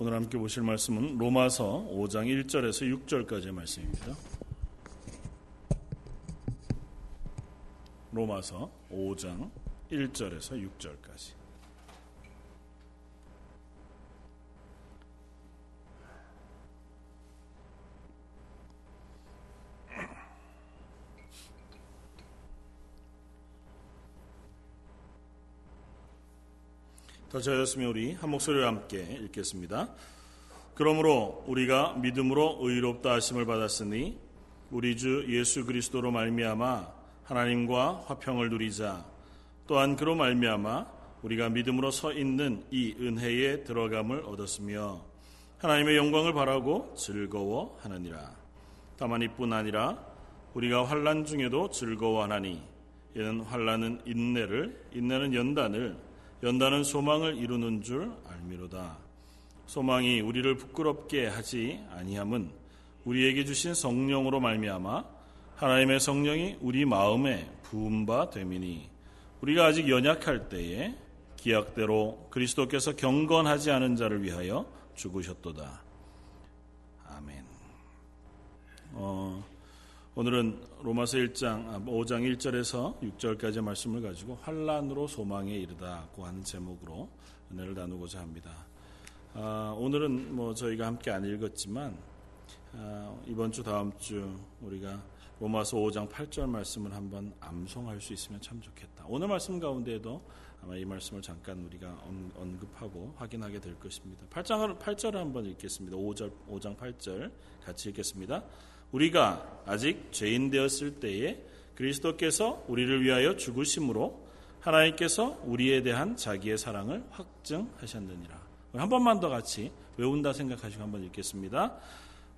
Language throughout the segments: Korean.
오늘 함께 보실 말씀은 로마서 5장 1절에서 6절까지의 말씀입니다. 로마서 5장 1절에서 6절까지. 더 저였으면 우리 한 목소리와 함께 읽겠습니다. 그러므로 우리가 믿음으로 의롭다 하심을 받았으니 우리 주 예수 그리스도로 말미암아 하나님과 화평을 누리자 또한 그로 말미암아 우리가 믿음으로 서 있는 이 은혜에 들어감을 얻었으며 하나님의 영광을 바라고 즐거워하느니라 다만 이뿐 아니라 우리가 환란 중에도 즐거워하나니 이는 환란은 인내를 인내는 연단을 연단은 소망을 이루는 줄 알미로다. 소망이 우리를 부끄럽게 하지 아니함은 우리에게 주신 성령으로 말미암아 하나님의 성령이 우리 마음에 부은 바 됨이니 우리가 아직 연약할 때에 기약대로 그리스도께서 경건하지 않은 자를 위하여 죽으셨도다. 아멘. 어, 오늘은 로마서 1장 5장 아, 1절에서 6절까지 말씀을 가지고 환란으로 소망에 이르다고 하는 제목으로 은혜를 나누고자 합니다. 아, 오늘은 뭐 저희가 함께 안 읽었지만 아, 이번 주 다음 주 우리가 로마서 5장 8절 말씀을 한번 암송할 수 있으면 참 좋겠다. 오늘 말씀 가운데에도 아마 이 말씀을 잠깐 우리가 언급하고 확인하게 될 것입니다. 8장 8절을 한번 읽겠습니다. 5절 5장 8절 같이 읽겠습니다. 우리가 아직 죄인 되었을 때에 그리스도께서 우리를 위하여 죽으심으로 하나님께서 우리에 대한 자기의 사랑을 확증하셨느니라. 한 번만 더 같이 외운다 생각하시고 한번 읽겠습니다.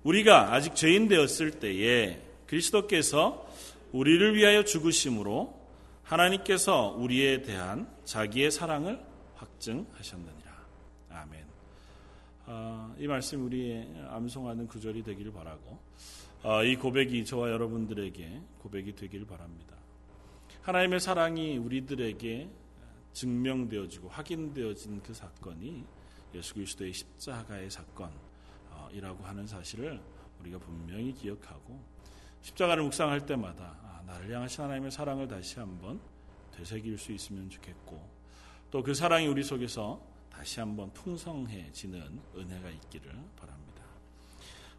우리가 아직 죄인 되었을 때에 그리스도께서 우리를 위하여 죽으심으로 하나님께서 우리에 대한 자기의 사랑을 확증하셨느니라. 아멘. 아, 이 말씀 우리 암송하는 구절이 되기를 바라고 아, 이 고백이 저와 여러분들에게 고백이 되기를 바랍니다. 하나님의 사랑이 우리들에게 증명되어지고 확인되어진 그 사건이 예수 그리스도의 십자가의 사건이라고 하는 사실을 우리가 분명히 기억하고 십자가를 묵상할 때마다 아, 나를 향하신 하나님의 사랑을 다시 한번 되새길 수 있으면 좋겠고 또 그 사랑이 우리 속에서 다시 한번 풍성해지는 은혜가 있기를 바랍니다.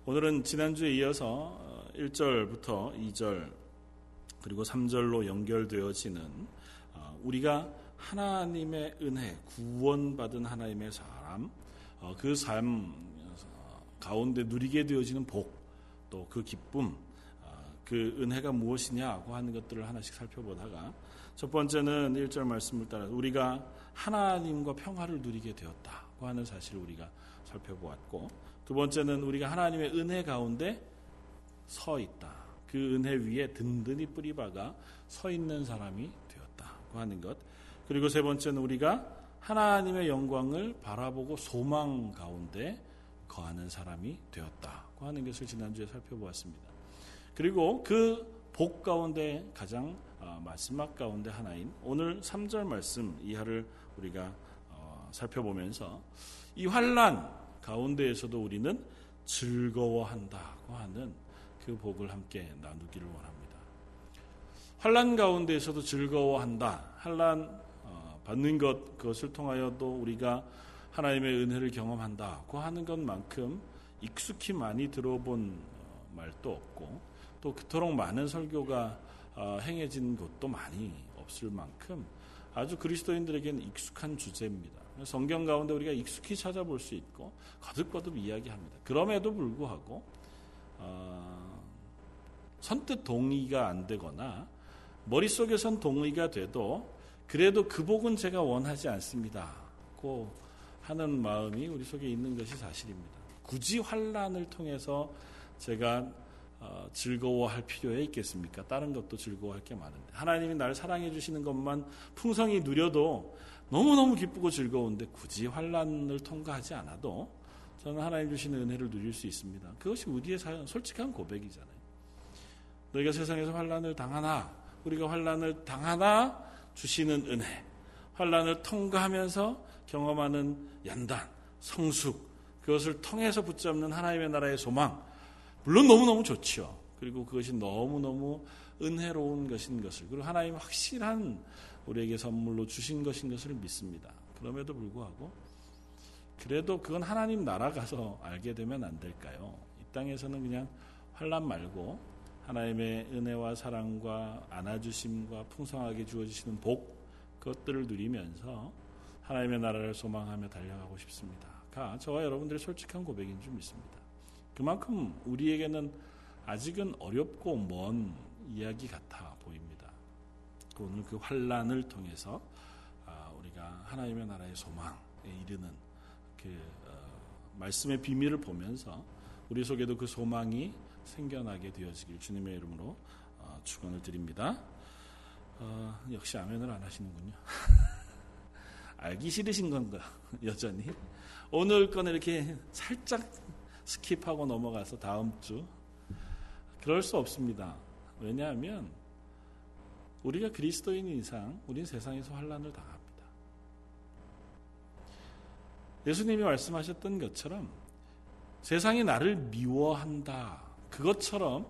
오늘은 지난주에 이어서 1절부터 어, 2절 그리고 3절로 연결되어지는 어, 우리가 하나님의 은혜, 구원받은 하나님의 사람, 어, 그삶 가운데 누리게 되어지는 복, 또 그 기쁨, 그 은혜가 무엇이냐고 하는 것들을 하나씩 살펴보다가 첫 번째는 1절 말씀을 따라 우리가 하나님과 평화를 누리게 되었다고 하는 사실을 우리가 살펴보았고 두 번째는 우리가 하나님의 은혜 가운데 서 있다. 그 은혜 위에 든든히 뿌리박아 서 있는 사람이 되었다고 하는 것. 그리고 세 번째는 우리가 하나님의 영광을 바라보고 소망 가운데 거하는 사람이 되었다고 하는 것을 지난주에 살펴보았습니다. 그리고 그 복 가운데 가장 어, 마지막 가운데 하나인 오늘 3절 말씀 이하를 우리가 어, 살펴보면서 이 환란 가운데에서도 우리는 즐거워한다고 하는 그 복을 함께 나누기를 원합니다. 환란 가운데에서도 즐거워한다. 환란 어, 받는 것 그것을 통하여도 우리가 하나님의 은혜를 경험한다고 하는 것만큼 익숙히 많이 들어본 어, 말도 없고 또 그토록 많은 설교가 어, 행해진 곳도 많이 없을 만큼 아주 그리스도인들에게는 익숙한 주제입니다. 성경 가운데 우리가 익숙히 찾아볼 수 있고 거듭거듭 이야기합니다. 그럼에도 불구하고 어, 선뜻 동의가 안 되거나 머릿속에선 동의가 돼도 그래도 그 복은 제가 원하지 않습니다 고 하는 마음이 우리 속에 있는 것이 사실입니다. 굳이 환란을 통해서 제가 어, 즐거워할 필요에 있겠습니까? 다른 것도 즐거워할 게 많은데 하나님이 나를 사랑해 주시는 것만 풍성히 누려도 너무너무 기쁘고 즐거운데 굳이 환란을 통과하지 않아도 저는 하나님 주시는 은혜를 누릴 수 있습니다. 그것이 우리의 솔직한 고백이잖아요. 너희가 세상에서 환란을 당하나 우리가 환란을 당하나 주시는 은혜, 환란을 통과하면서 경험하는 연단, 성숙, 그것을 통해서 붙잡는 하나님의 나라의 소망, 물론 너무너무 좋죠. 그리고 그것이 너무너무 은혜로운 것인 것을, 그리고 하나님 확실한 우리에게 선물로 주신 것인 것을 믿습니다. 그럼에도 불구하고, 그래도 그건 하나님 나라 가서 알게 되면 안 될까요? 이 땅에서는 그냥 환란 말고 하나님의 은혜와 사랑과 안아주심과 풍성하게 주어지시는 복 그것들을 누리면서 하나님의 나라를 소망하며 달려가고 싶습니다. 가 저와 여러분들의 솔직한 고백인 줄 믿습니다. 그만큼 우리에게는 아직은 어렵고 먼 이야기 같아. 오늘 그 환란을 통해서 아, 우리가 하나님의 나라의 소망에 이르는 그 어, 말씀의 비밀을 보면서 우리 속에도 그 소망이 생겨나게 되어지길 주님의 이름으로 어, 축원을 드립니다. 어, 역시 아멘을 안 하시는군요. 알기 싫으신 건가 여전히 오늘 거는 이렇게 살짝 skip하고 넘어가서 다음 주 그럴 수 없습니다. 왜냐하면 우리가 그리스도인 이상 우리는 세상에서 환란을 당합니다. 예수님이 말씀하셨던 것처럼 세상이 나를 미워한다. 그것처럼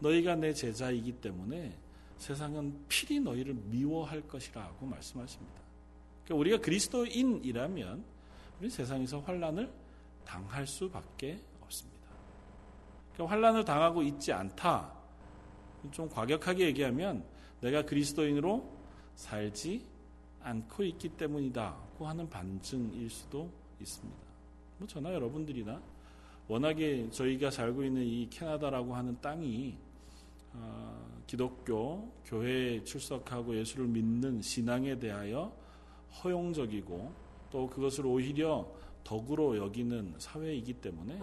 너희가 내 제자이기 때문에 세상은 필히 너희를 미워할 것이라고 말씀하십니다. 그러니까 우리가 그리스도인이라면 우리 세상에서 환란을 당할 수밖에 없습니다. 그러니까 환란을 당하고 있지 않다. 좀 과격하게 얘기하면 내가 그리스도인으로 살지 않고 있기 때문이다고 하는 반증일 수도 있습니다. 뭐 저나 여러분들이나 워낙에 저희가 살고 있는 이 캐나다라고 하는 땅이 어, 기독교 교회에 출석하고 예수를 믿는 신앙에 대하여 허용적이고 또 그것을 오히려 덕으로 여기는 사회이기 때문에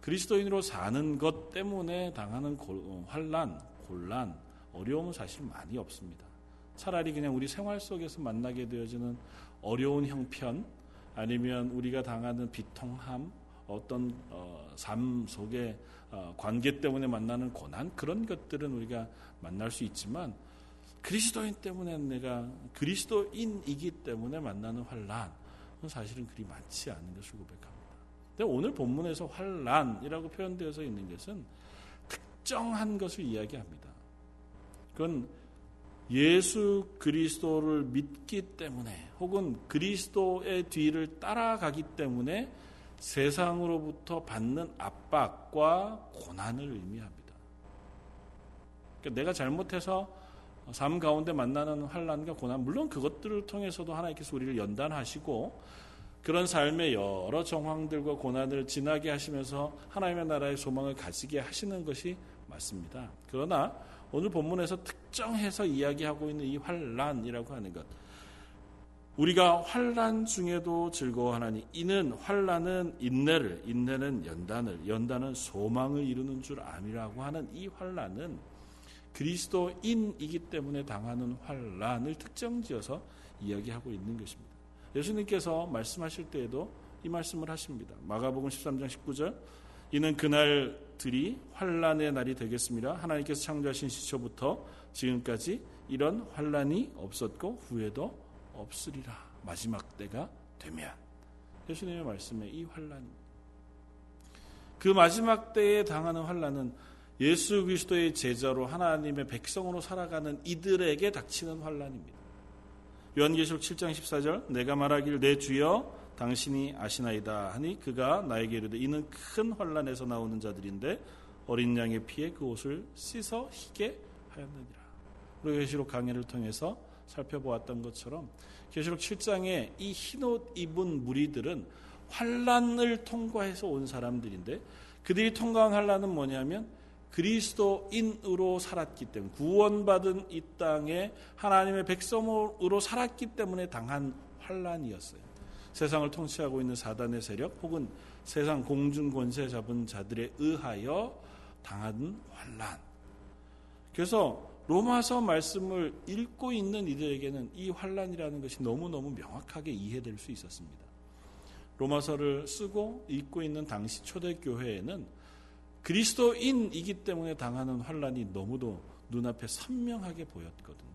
그리스도인으로 사는 것 때문에 당하는 어, 환란, 곤란, 어려움은 사실 많이 없습니다. 차라리 그냥 우리 생활 속에서 만나게 되어지는 어려운 형편 아니면 우리가 당하는 비통함 어떤 어, 삶 속에 어, 관계 때문에 만나는 고난 그런 것들은 우리가 만날 수 있지만 그리스도인 때문에 내가 그리스도인이기 때문에 만나는 환란 사실은 그리 많지 않은 것을 고백합니다. 근데 오늘 본문에서 환란이라고 표현되어서 있는 것은 특정한 것을 이야기합니다. 그건 예수 그리스도를 믿기 때문에 혹은 그리스도의 뒤를 따라가기 때문에 세상으로부터 받는 압박과 고난을 의미합니다. 그러니까 내가 잘못해서 삶 가운데 만나는 환란과 고난 물론 그것들을 통해서도 하나님께서 우리를 연단하시고 그런 삶의 여러 정황들과 고난을 지나게 하시면서 하나님의 나라의 소망을 가지게 하시는 것이 맞습니다. 그러나 오늘 본문에서 특정해서 이야기하고 있는 이 환란이라고 하는 것 우리가 환란 중에도 즐거워하나니 이는 환란은 인내를 인내는 연단을 연단은 소망을 이루는 줄 암이라고 하는 이 환란은 그리스도인이기 때문에 당하는 환란을 특정지어서 이야기하고 있는 것입니다. 예수님께서 말씀하실 때에도 이 말씀을 하십니다. 마가복음 13장 19절 이는 그날 들이 환란의 날이 되겠습니다. 하나님께서 창조하신 시초부터 지금까지 이런 환란이 없었고 후에도 없으리라. 마지막 때가 되면 예수님의 말씀에 이 환란 그 마지막 때에 당하는 환란은 예수 그리스도의 제자로 하나님의 백성으로 살아가는 이들에게 닥치는 환란입니다. 요한계시록 7장 14절 내가 말하길 내 주여 당신이 아시나이다 하니 그가 나에게 이르되 이는 큰 환란에서 나오는 자들인데 어린 양의 피에 그 옷을 씻어 희게 하였느니라. 우리 계시록 강해를 통해서 살펴보았던 것처럼 계시록 7장에 이 흰옷 입은 무리들은 환란을 통과해서 온 사람들인데 그들이 통과한 환란은 뭐냐면 그리스도인으로 살았기 때문에 구원받은 이 땅에 하나님의 백성으로 살았기 때문에 당한 환란이었어요. 세상을 통치하고 있는 사단의 세력 혹은 세상 공중 권세 잡은 자들에 의하여 당한 환란. 그래서 로마서 말씀을 읽고 있는 이들에게는 이 환란이라는 것이 너무너무 명확하게 이해될 수 있었습니다. 로마서를 쓰고 읽고 있는 당시 초대 교회에는 그리스도인이기 때문에 당하는 환란이 너무도 눈앞에 선명하게 보였거든요.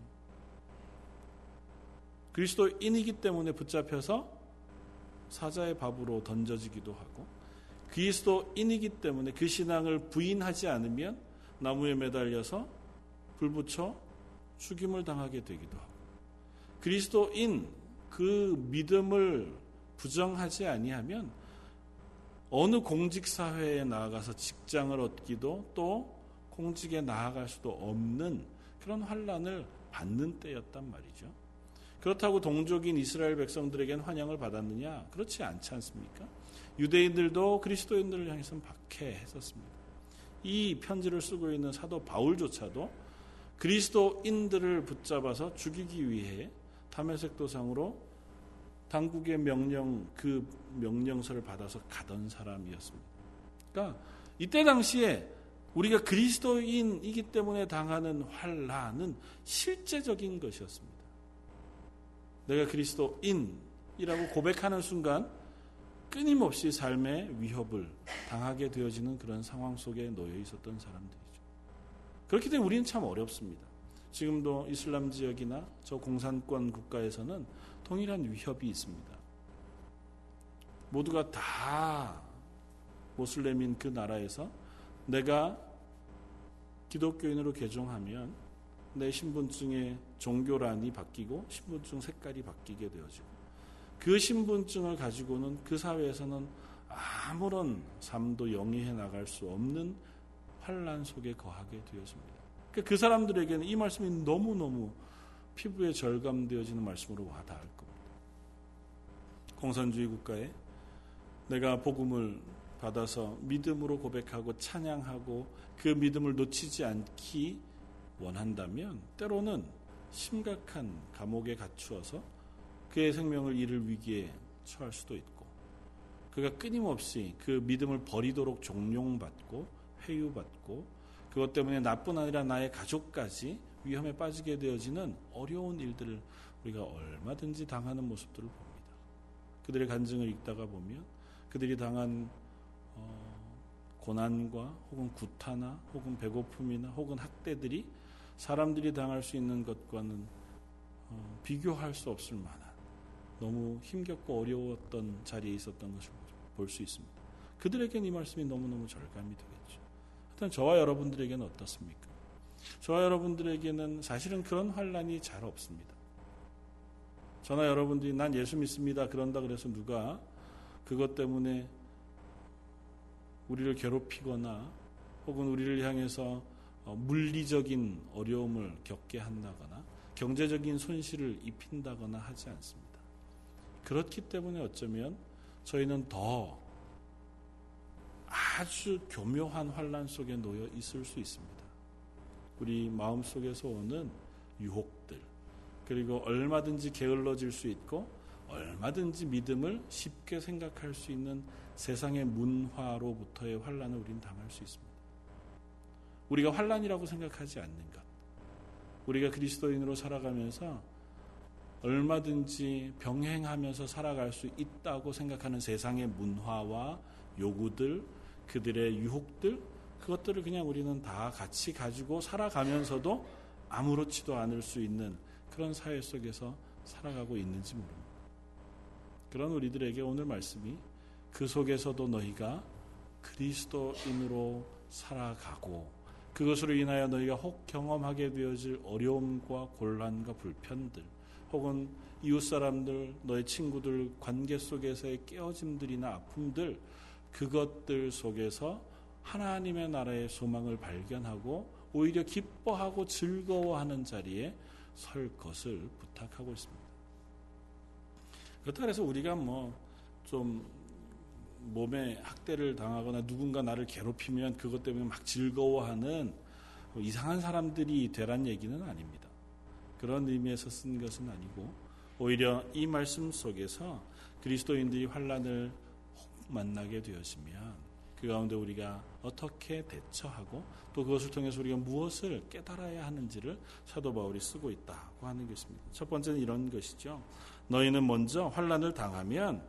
그리스도인이기 때문에 붙잡혀서 사자의 밥으로 던져지기도 하고 그리스도인이기 때문에 그 신앙을 부인하지 않으면 나무에 매달려서 불 붙여 죽임을 당하게 되기도 하고 그리스도인 그 믿음을 부정하지 아니하면 어느 공직 사회에 나아가서 직장을 얻기도 또 공직에 나아갈 수도 없는 그런 환란을 받는 때였단 말이죠. 그렇다고 동족인 이스라엘 백성들에겐 환영을 받았느냐? 그렇지 않지 않습니까? 유대인들도 그리스도인들을 향해서 박해했었습니다. 이 편지를 쓰고 있는 사도 바울조차도 그리스도인들을 붙잡아서 죽이기 위해 담에색 도상으로 당국의 명령 그 명령서를 받아서 가던 사람이었습니다. 그러니까 이때 당시에 우리가 그리스도인이기 때문에 당하는 환란은 실제적인 것이었습니다. 내가 그리스도인이라고 고백하는 순간 끊임없이 삶의 위협을 당하게 되어지는 그런 상황 속에 놓여 있었던 사람들이죠. 그렇기 때문에 우리는 참 어렵습니다. 지금도 이슬람 지역이나 저 공산권 국가에서는 동일한 위협이 있습니다. 모두가 다 모슬렘인 그 나라에서 내가 기독교인으로 개종하면 내 신분증의 종교란이 바뀌고 신분증 색깔이 바뀌게 되어지고 그 신분증을 가지고는 그 사회에서는 아무런 삶도 영위해 나갈 수 없는 환란 속에 거하게 되었습니다. 그러니까 그 사람들에게는 이 말씀이 너무너무 피부에 절감되어지는 말씀으로 와닿을 겁니다. 공산주의 국가에 내가 복음을 받아서 믿음으로 고백하고 찬양하고 그 믿음을 놓치지 않기 원한다면 때로는 심각한 감옥에 갇히어서 그의 생명을 잃을 위기에 처할 수도 있고 그가 끊임없이 그 믿음을 버리도록 종용받고 회유받고 그것 때문에 나뿐 아니라 나의 가족까지 위험에 빠지게 되어지는 어려운 일들을 우리가 얼마든지 당하는 모습들을 봅니다. 그들의 간증을 읽다가 보면 그들이 당한 어, 고난과 혹은 구타나 혹은 배고픔이나 혹은 학대들이 사람들이 당할 수 있는 것과는 어, 비교할 수 없을 만한 너무 힘겹고 어려웠던 자리에 있었던 것을 볼 수 있습니다. 그들에게는 이 말씀이 너무너무 절감이 되겠죠. 일단 저와 여러분들에게는 어떻습니까? 저와 여러분들에게는 사실은 그런 환란이 잘 없습니다. 저나 여러분들이 난 예수 믿습니다. 그런다 그래서 누가 그것 때문에 우리를 괴롭히거나 혹은 우리를 향해서 어, 물리적인 어려움을 겪게 한다거나 경제적인 손실을 입힌다거나 하지 않습니다. 그렇기 때문에 어쩌면 저희는 더 아주 교묘한 환란 속에 놓여 있을 수 있습니다. 우리 마음 속에서 오는 유혹들 그리고 얼마든지 게을러질 수 있고 얼마든지 믿음을 쉽게 생각할 수 있는 세상의 문화로부터의 환란을 우리는 당할 수 있습니다. 우리가 환란이라고 생각하지 않는 것. 우리가 그리스도인으로 살아가면서 얼마든지 병행하면서 살아갈 수 있다고 생각하는 세상의 문화와 요구들, 그들의 유혹들, 그것들을 그냥 우리는 다 같이 가지고 살아가면서도 아무렇지도 않을 수 있는 그런 사회 속에서 살아가고 있는지 모릅니다. 그런 우리들에게 오늘 말씀이 그 속에서도 너희가 그리스도인으로 살아가고 그것으로 인하여 너희가 혹 경험하게 되어질 어려움과 곤란과 불편들 혹은 이웃 사람들, 너의 친구들 관계 속에서의 깨어짐들이나 아픔들 그것들 속에서 하나님의 나라의 소망을 발견하고 오히려 기뻐하고 즐거워하는 자리에 설 것을 부탁하고 있습니다. 그렇다 해서 우리가 뭐좀 몸에 학대를 당하거나 누군가 나를 괴롭히면 그것 때문에 막 즐거워하는 이상한 사람들이 되란 얘기는 아닙니다. 그런 의미에서 쓴 것은 아니고 오히려 이 말씀 속에서 그리스도인들이 환란을 만나게 되었으면 그 가운데 우리가 어떻게 대처하고 또 그것을 통해서 우리가 무엇을 깨달아야 하는지를 사도 바울이 쓰고 있다고 하는 것입니다. 첫 번째는 이런 것이죠. 너희는 먼저 환란을 당하면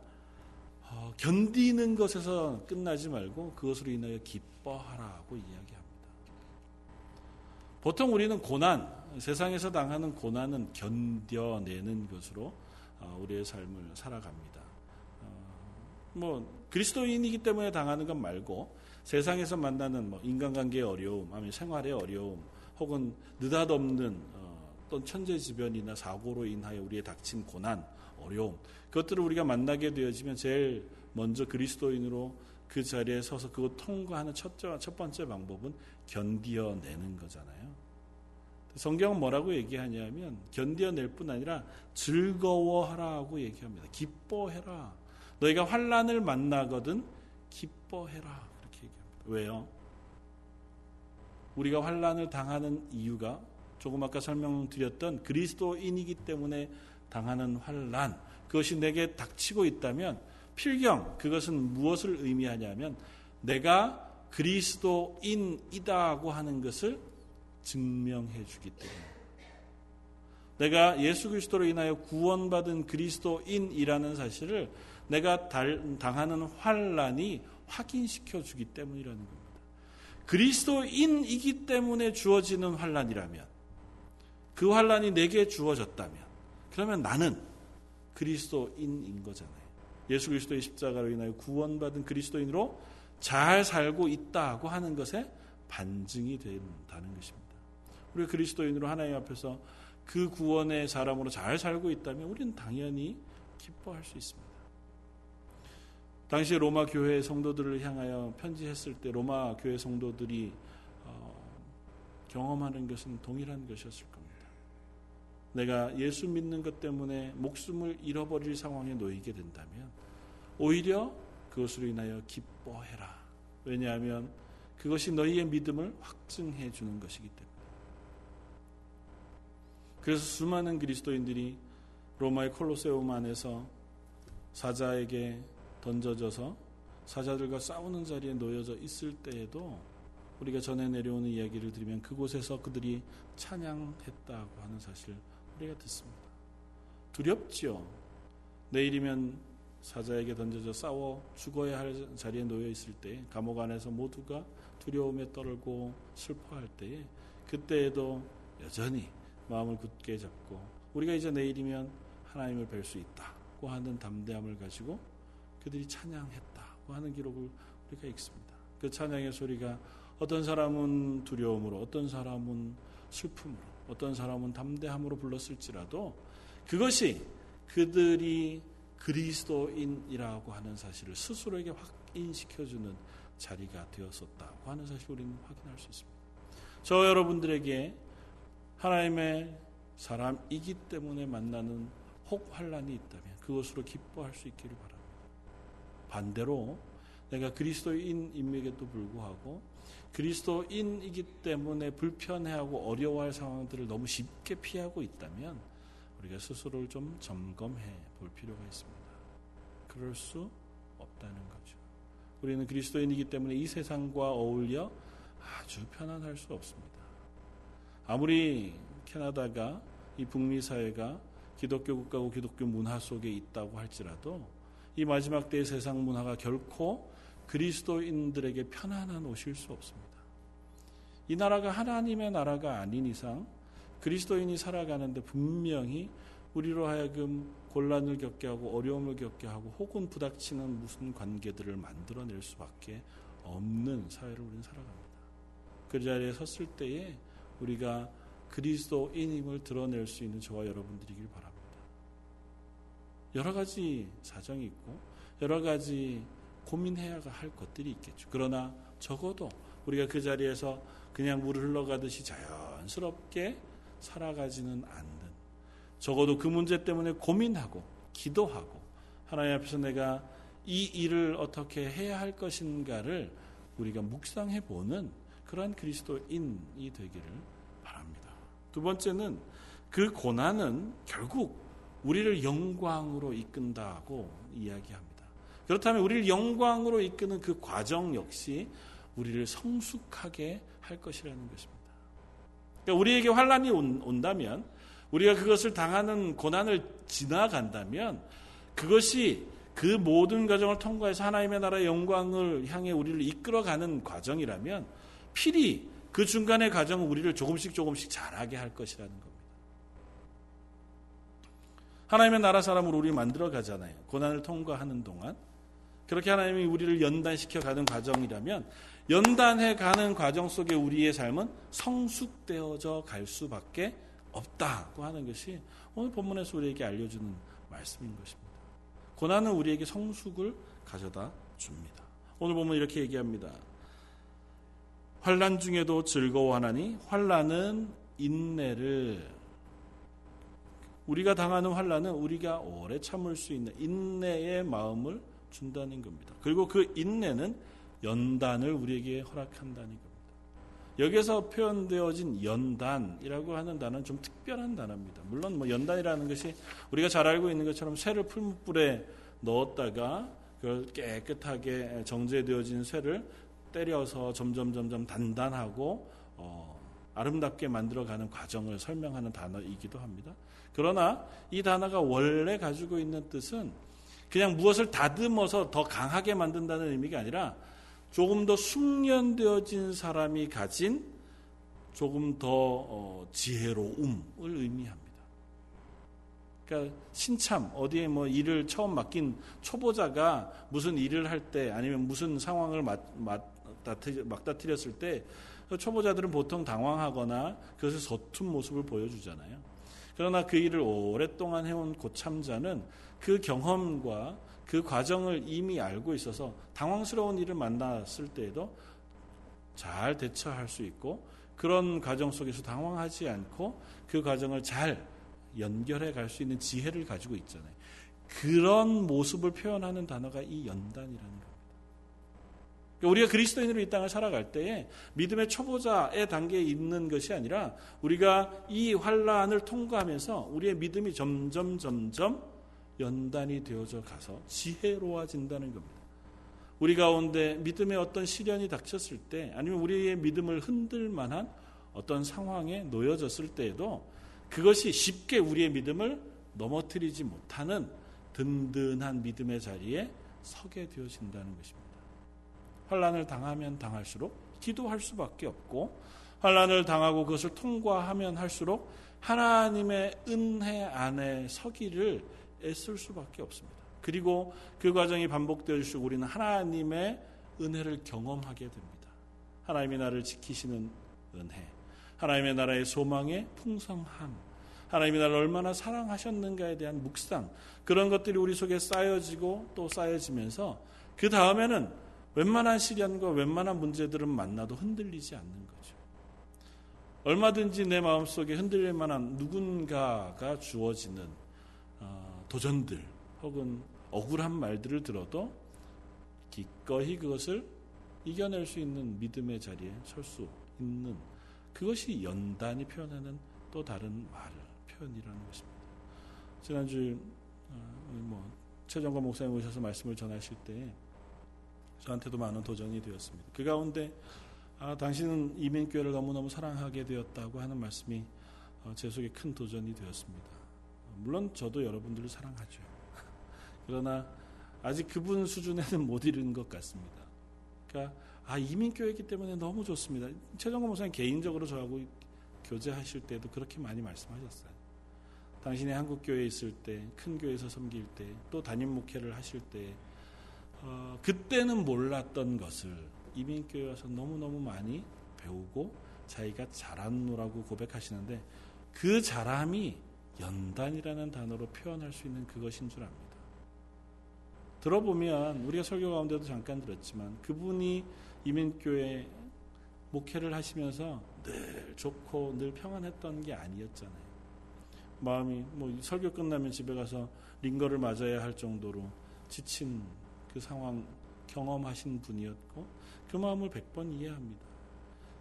어, 견디는 것에서 끝나지 말고 그것으로 인하여 기뻐하라고 이야기합니다. 보통 우리는 고난, 세상에서 당하는 고난은 견뎌내는 것으로 어, 우리의 삶을 살아갑니다. 어, 뭐 그리스도인이기 때문에 당하는 것 말고 세상에서 만나는 뭐 인간관계의 어려움, 아니면 생활의 어려움, 혹은 느닷없는 어, 어떤 천재지변이나 사고로 인하여 우리의 닥친 고난, 어려움, 그것들을 우리가 만나게 되어지면 제일 먼저 그리스도인으로 그 자리에 서서 그것 통과하는 첫, 첫 번째 방법은 견디어내는 거잖아요. 성경은 뭐라고 얘기하냐면 견디어낼 뿐 아니라 즐거워하라고 얘기합니다. 기뻐해라. 너희가 환란을 만나거든 기뻐해라. 그렇게 얘기합니다. 왜요? 우리가 환란을 당하는 이유가 조금 아까 설명드렸던 그리스도인이기 때문에 당하는 환란 그것이 내게 닥치고 있다면 필경 그것은 무엇을 의미하냐면 내가 그리스도인이다고 하는 것을 증명해 주기 때문에 내가 예수 그리스도로 인하여 구원받은 그리스도인이라는 사실을 내가 당하는 환란이 확인시켜 주기 때문이라는 겁니다. 그리스도인이기 때문에 주어지는 환란이라면 그 환란이 내게 주어졌다면 그러면 나는 그리스도인인 거잖아요. 예수 그리스도의 십자가로 인하여 구원받은 그리스도인으로 잘 살고 있다고 하는 것에 반증이 된다는 것입니다. 우리 그리스도인으로 하나님 앞에서 그 구원의 사람으로 잘 살고 있다면 우리는 당연히 기뻐할 수 있습니다. 당시 로마 교회 성도들을 향하여 편지했을 때 로마 교회 성도들이 어, 경험하는 것은 동일한 것이었을 겁니다. 내가 예수 믿는 것 때문에 목숨을 잃어버릴 상황에 놓이게 된다면 오히려 그것으로 인하여 기뻐해라. 왜냐하면 그것이 너희의 믿음을 확증해 주는 것이기 때문에. 그래서 수많은 그리스도인들이 로마의 콜로세움 안에서 사자에게 던져져서 사자들과 싸우는 자리에 놓여져 있을 때에도 우리가 전에 내려오는 이야기를 들으면 그곳에서 그들이 찬양했다고 하는 사실 우리가 듣습니다. 두렵지요. 내일이면 사자에게 던져져 싸워 죽어야 할 자리에 놓여 있을 때 감옥 안에서 모두가 두려움에 떨고 슬퍼할 때에 그때에도 여전히 마음을 굳게 잡고 우리가 이제 내일이면 하나님을 뵐 수 있다고 하는 담대함을 가지고 그들이 찬양했다고 하는 기록을 우리가 읽습니다. 그 찬양의 소리가 어떤 사람은 두려움으로 어떤 사람은 슬픔으로 어떤 사람은 담대함으로 불렀을지라도 그것이 그들이 그리스도인이라고 하는 사실을 스스로에게 확인시켜주는 자리가 되었었다고 하는 사실을 우리는 확인할 수 있습니다. 저 여러분들에게 하나님의 사람이기 때문에 만나는 혹 환란이 있다면 그것으로 기뻐할 수 있기를 바랍니다. 반대로 내가 그리스도인임에게도 불구하고 그리스도인이기 때문에 불편해하고 어려워할 상황들을 너무 쉽게 피하고 있다면 우리가 스스로를 좀 점검해 볼 필요가 있습니다. 그럴 수 없다는 거죠. 우리는 그리스도인이기 때문에 이 세상과 어울려 아주 편안할 수 없습니다. 아무리 캐나다가 이 북미 사회가 기독교 국가고 기독교 문화 속에 있다고 할지라도 이 마지막 때의 세상 문화가 결코 그리스도인들에게 편안한 옷일 수 없습니다. 이 나라가 하나님의 나라가 아닌 이상 그리스도인이 살아가는데 분명히 우리로 하여금 곤란을 겪게 하고 어려움을 겪게 하고 혹은 부닥치는 무슨 관계들을 만들어낼 수밖에 없는 사회를 우리는 살아갑니다. 그 자리에 섰을 때에 우리가 그리스도인임을 드러낼 수 있는 저와 여러분들이길 바랍니다. 여러 가지 사정이 있고 여러 가지 고민해야 할 것들이 있겠죠. 그러나 적어도 우리가 그 자리에서 그냥 물을 흘러가듯이 자연스럽게 살아가지는 않는 적어도 그 문제 때문에 고민하고 기도하고 하나님 앞에서 내가 이 일을 어떻게 해야 할 것인가를 우리가 묵상해 보는 그러한 그리스도인이 되기를 바랍니다. 두 번째는 그 고난은 결국 우리를 영광으로 이끈다고 이야기합니다. 그렇다면 우리를 영광으로 이끄는 그 과정 역시 우리를 성숙하게 할 것이라는 것입니다. 그러니까 우리에게 환란이 온다면 우리가 그것을 당하는 고난을 지나간다면 그것이 그 모든 과정을 통과해서 하나님의 나라의 영광을 향해 우리를 이끌어가는 과정이라면 필히 그 중간의 과정은 우리를 조금씩 조금씩 잘하게 할 것이라는 겁니다. 하나님의 나라 사람으로 우리 만들어 가잖아요. 고난을 통과하는 동안 그렇게 하나님이 우리를 연단시켜 가는 과정이라면 연단해 가는 과정 속에 우리의 삶은 성숙되어져 갈 수밖에 없다고 하는 것이 오늘 본문에서 우리에게 알려주는 말씀인 것입니다. 고난은 우리에게 성숙을 가져다 줍니다. 오늘 보면 이렇게 얘기합니다. 환란 중에도 즐거워하나니 환란은 인내를 우리가 당하는 환란은 우리가 오래 참을 수 있는 인내의 마음을 준다는 겁니다. 그리고 그 인내는 연단을 우리에게 허락한다는 겁니다. 여기서 표현되어진 연단이라고 하는 단어는 좀 특별한 단어입니다. 물론 뭐 연단이라는 것이 우리가 잘 알고 있는 것처럼 쇠를 풀무불에 넣었다가 그걸 깨끗하게 정제되어진 쇠를 때려서 점점 점점 단단하고 어, 아름답게 만들어가는 과정을 설명하는 단어이기도 합니다. 그러나 이 단어가 원래 가지고 있는 뜻은 그냥 무엇을 다듬어서 더 강하게 만든다는 의미가 아니라 조금 더 숙련되어진 사람이 가진 조금 더 어, 지혜로움을 의미합니다. 그러니까 신참 어디에 뭐 일을 처음 맡긴 초보자가 무슨 일을 할 때 아니면 무슨 상황을 막다트렸을 때 초보자들은 보통 당황하거나 그것을 서툰 모습을 보여주잖아요. 그러나 그 일을 오랫동안 해온 고참자는 그 경험과 그 과정을 이미 알고 있어서 당황스러운 일을 만났을 때에도 잘 대처할 수 있고 그런 과정 속에서 당황하지 않고 그 과정을 잘 연결해 갈 수 있는 지혜를 가지고 있잖아요. 그런 모습을 표현하는 단어가 이 연단이라는 겁니다. 그러니까 우리가 그리스도인으로 이 땅을 살아갈 때에 믿음의 초보자의 단계에 있는 것이 아니라 우리가 이 환란을 통과하면서 우리의 믿음이 점점 점점 연단이 되어져 가서 지혜로워진다는 겁니다. 우리 가운데 믿음의 어떤 시련이 닥쳤을 때 아니면 우리의 믿음을 흔들 만한 어떤 상황에 놓여졌을 때에도 그것이 쉽게 우리의 믿음을 넘어뜨리지 못하는 든든한 믿음의 자리에 서게 되어진다는 것입니다. 환란을 당하면 당할수록 기도할 수밖에 없고 환란을 당하고 그것을 통과하면 할수록 하나님의 은혜 안에 서기를 애쓸 수밖에 없습니다. 그리고 그 과정이 반복되어질수록 우리는 하나님의 은혜를 경험하게 됩니다. 하나님이 나를 지키시는 은혜, 하나님의 나라의 소망의 풍성함, 하나님이 나를 얼마나 사랑하셨는가에 대한 묵상, 그런 것들이 우리 속에 쌓여지고 또 쌓여지면서 그 다음에는 웬만한 시련과 웬만한 문제들은 만나도 흔들리지 않는 거죠. 얼마든지 내 마음속에 흔들릴 만한 누군가가 주어지는 도전들 혹은 억울한 말들을 들어도 기꺼이 그것을 이겨낼 수 있는 믿음의 자리에 설 수 있는 그것이 연단이 표현하는 또 다른 말 표현이라는 것입니다. 지난주 어, 뭐 최정관 목사님 오셔서 말씀을 전하실 때 저한테도 많은 도전이 되었습니다. 그 가운데 아, 당신은 이민교회를 너무너무 사랑하게 되었다고 하는 말씀이 어, 제 속에 큰 도전이 되었습니다. 물론 저도 여러분들을 사랑하죠. 그러나 아직 그분 수준에는 못 이른 것 같습니다. 그러니까 아 이민교회이기 때문에 너무 좋습니다. 최정권 목사님 개인적으로 저하고 교제하실 때도 그렇게 많이 말씀하셨어요. 당신이 한국 교회에 있을 때, 큰 교회에서 섬길 때, 또 담임 목회를 하실 때, 어, 그때는 몰랐던 것을 이민교회 와서 너무 너무 많이 배우고 자기가 잘한노라고 고백하시는데 그 잘함이 연단이라는 단어로 표현할 수 있는 그것인 줄 압니다. 들어보면 우리가 설교 가운데도 잠깐 들었지만 그분이 이민교회 목회를 하시면서 늘 좋고 늘 평안했던 게 아니었잖아요. 마음이 뭐 설교 끝나면 집에 가서 링거를 맞아야 할 정도로 지친 그 상황 경험하신 분이었고 그 마음을 백번 이해합니다.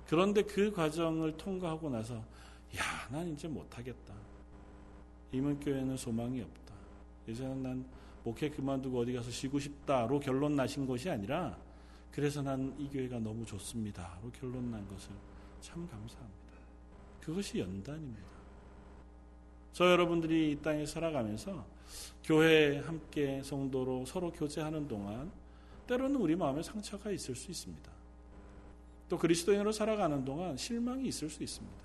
그런데 그 과정을 통과하고 나서 야, 난 이제 못하겠다. 이문교회는 소망이 없다. 이제는 난 목회 그만두고 어디 가서 쉬고 싶다로 결론 나신 것이 아니라 그래서 난 이 교회가 너무 좋습니다로 결론 난 것을 참 감사합니다. 그것이 연단입니다. 저 여러분들이 이 땅에 살아가면서 교회 함께 성도로 서로 교제하는 동안 때로는 우리 마음에 상처가 있을 수 있습니다. 또 그리스도인으로 살아가는 동안 실망이 있을 수 있습니다.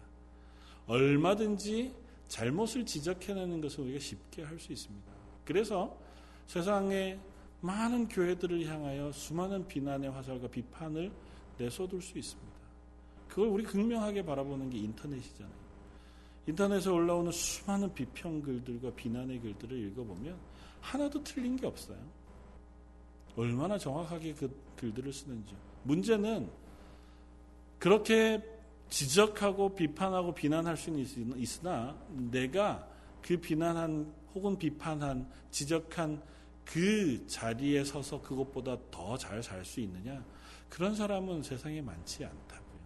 얼마든지 잘못을 지적해내는 것을 우리가 쉽게 할 수 있습니다. 그래서 세상에 많은 교회들을 향하여 수많은 비난의 화살과 비판을 내쏟을 수 있습니다. 그걸 우리 극명하게 바라보는 게 인터넷이잖아요. 인터넷에 올라오는 수많은 비평 글들과 비난의 글들을 읽어보면 하나도 틀린 게 없어요. 얼마나 정확하게 그 글들을 쓰는지. 문제는 그렇게 지적하고 비판하고 비난할 수는 있으나 내가 그 비난한 혹은 비판한 지적한 그 자리에 서서 그것보다 더 잘 살 수 있느냐? 그런 사람은 세상에 많지 않다고요.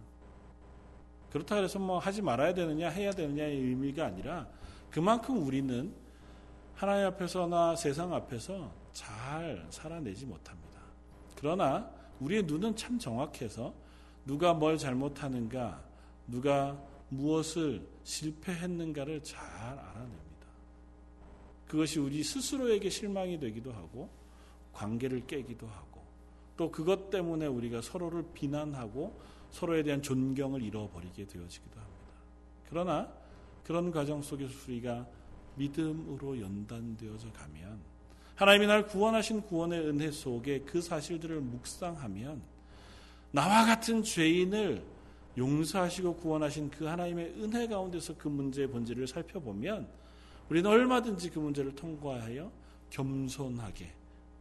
그렇다 해서 뭐 하지 말아야 되느냐, 해야 되느냐의 의미가 아니라 그만큼 우리는 하나님 앞에서나 세상 앞에서 잘 살아내지 못합니다. 그러나 우리의 눈은 참 정확해서 누가 뭘 잘못하는가, 누가 무엇을 실패했는가를 잘 알아냅니다. 그것이 우리 스스로에게 실망이 되기도 하고 관계를 깨기도 하고 또 그것 때문에 우리가 서로를 비난하고 서로에 대한 존경을 잃어버리게 되어지기도 합니다. 그러나 그런 과정 속에서 우리가 믿음으로 연단되어져 가면 하나님이 날 구원하신 구원의 은혜 속에 그 사실들을 묵상하면 나와 같은 죄인을 용서하시고 구원하신 그 하나님의 은혜 가운데서 그 문제의 본질을 살펴보면 우리는 얼마든지 그 문제를 통과하여 겸손하게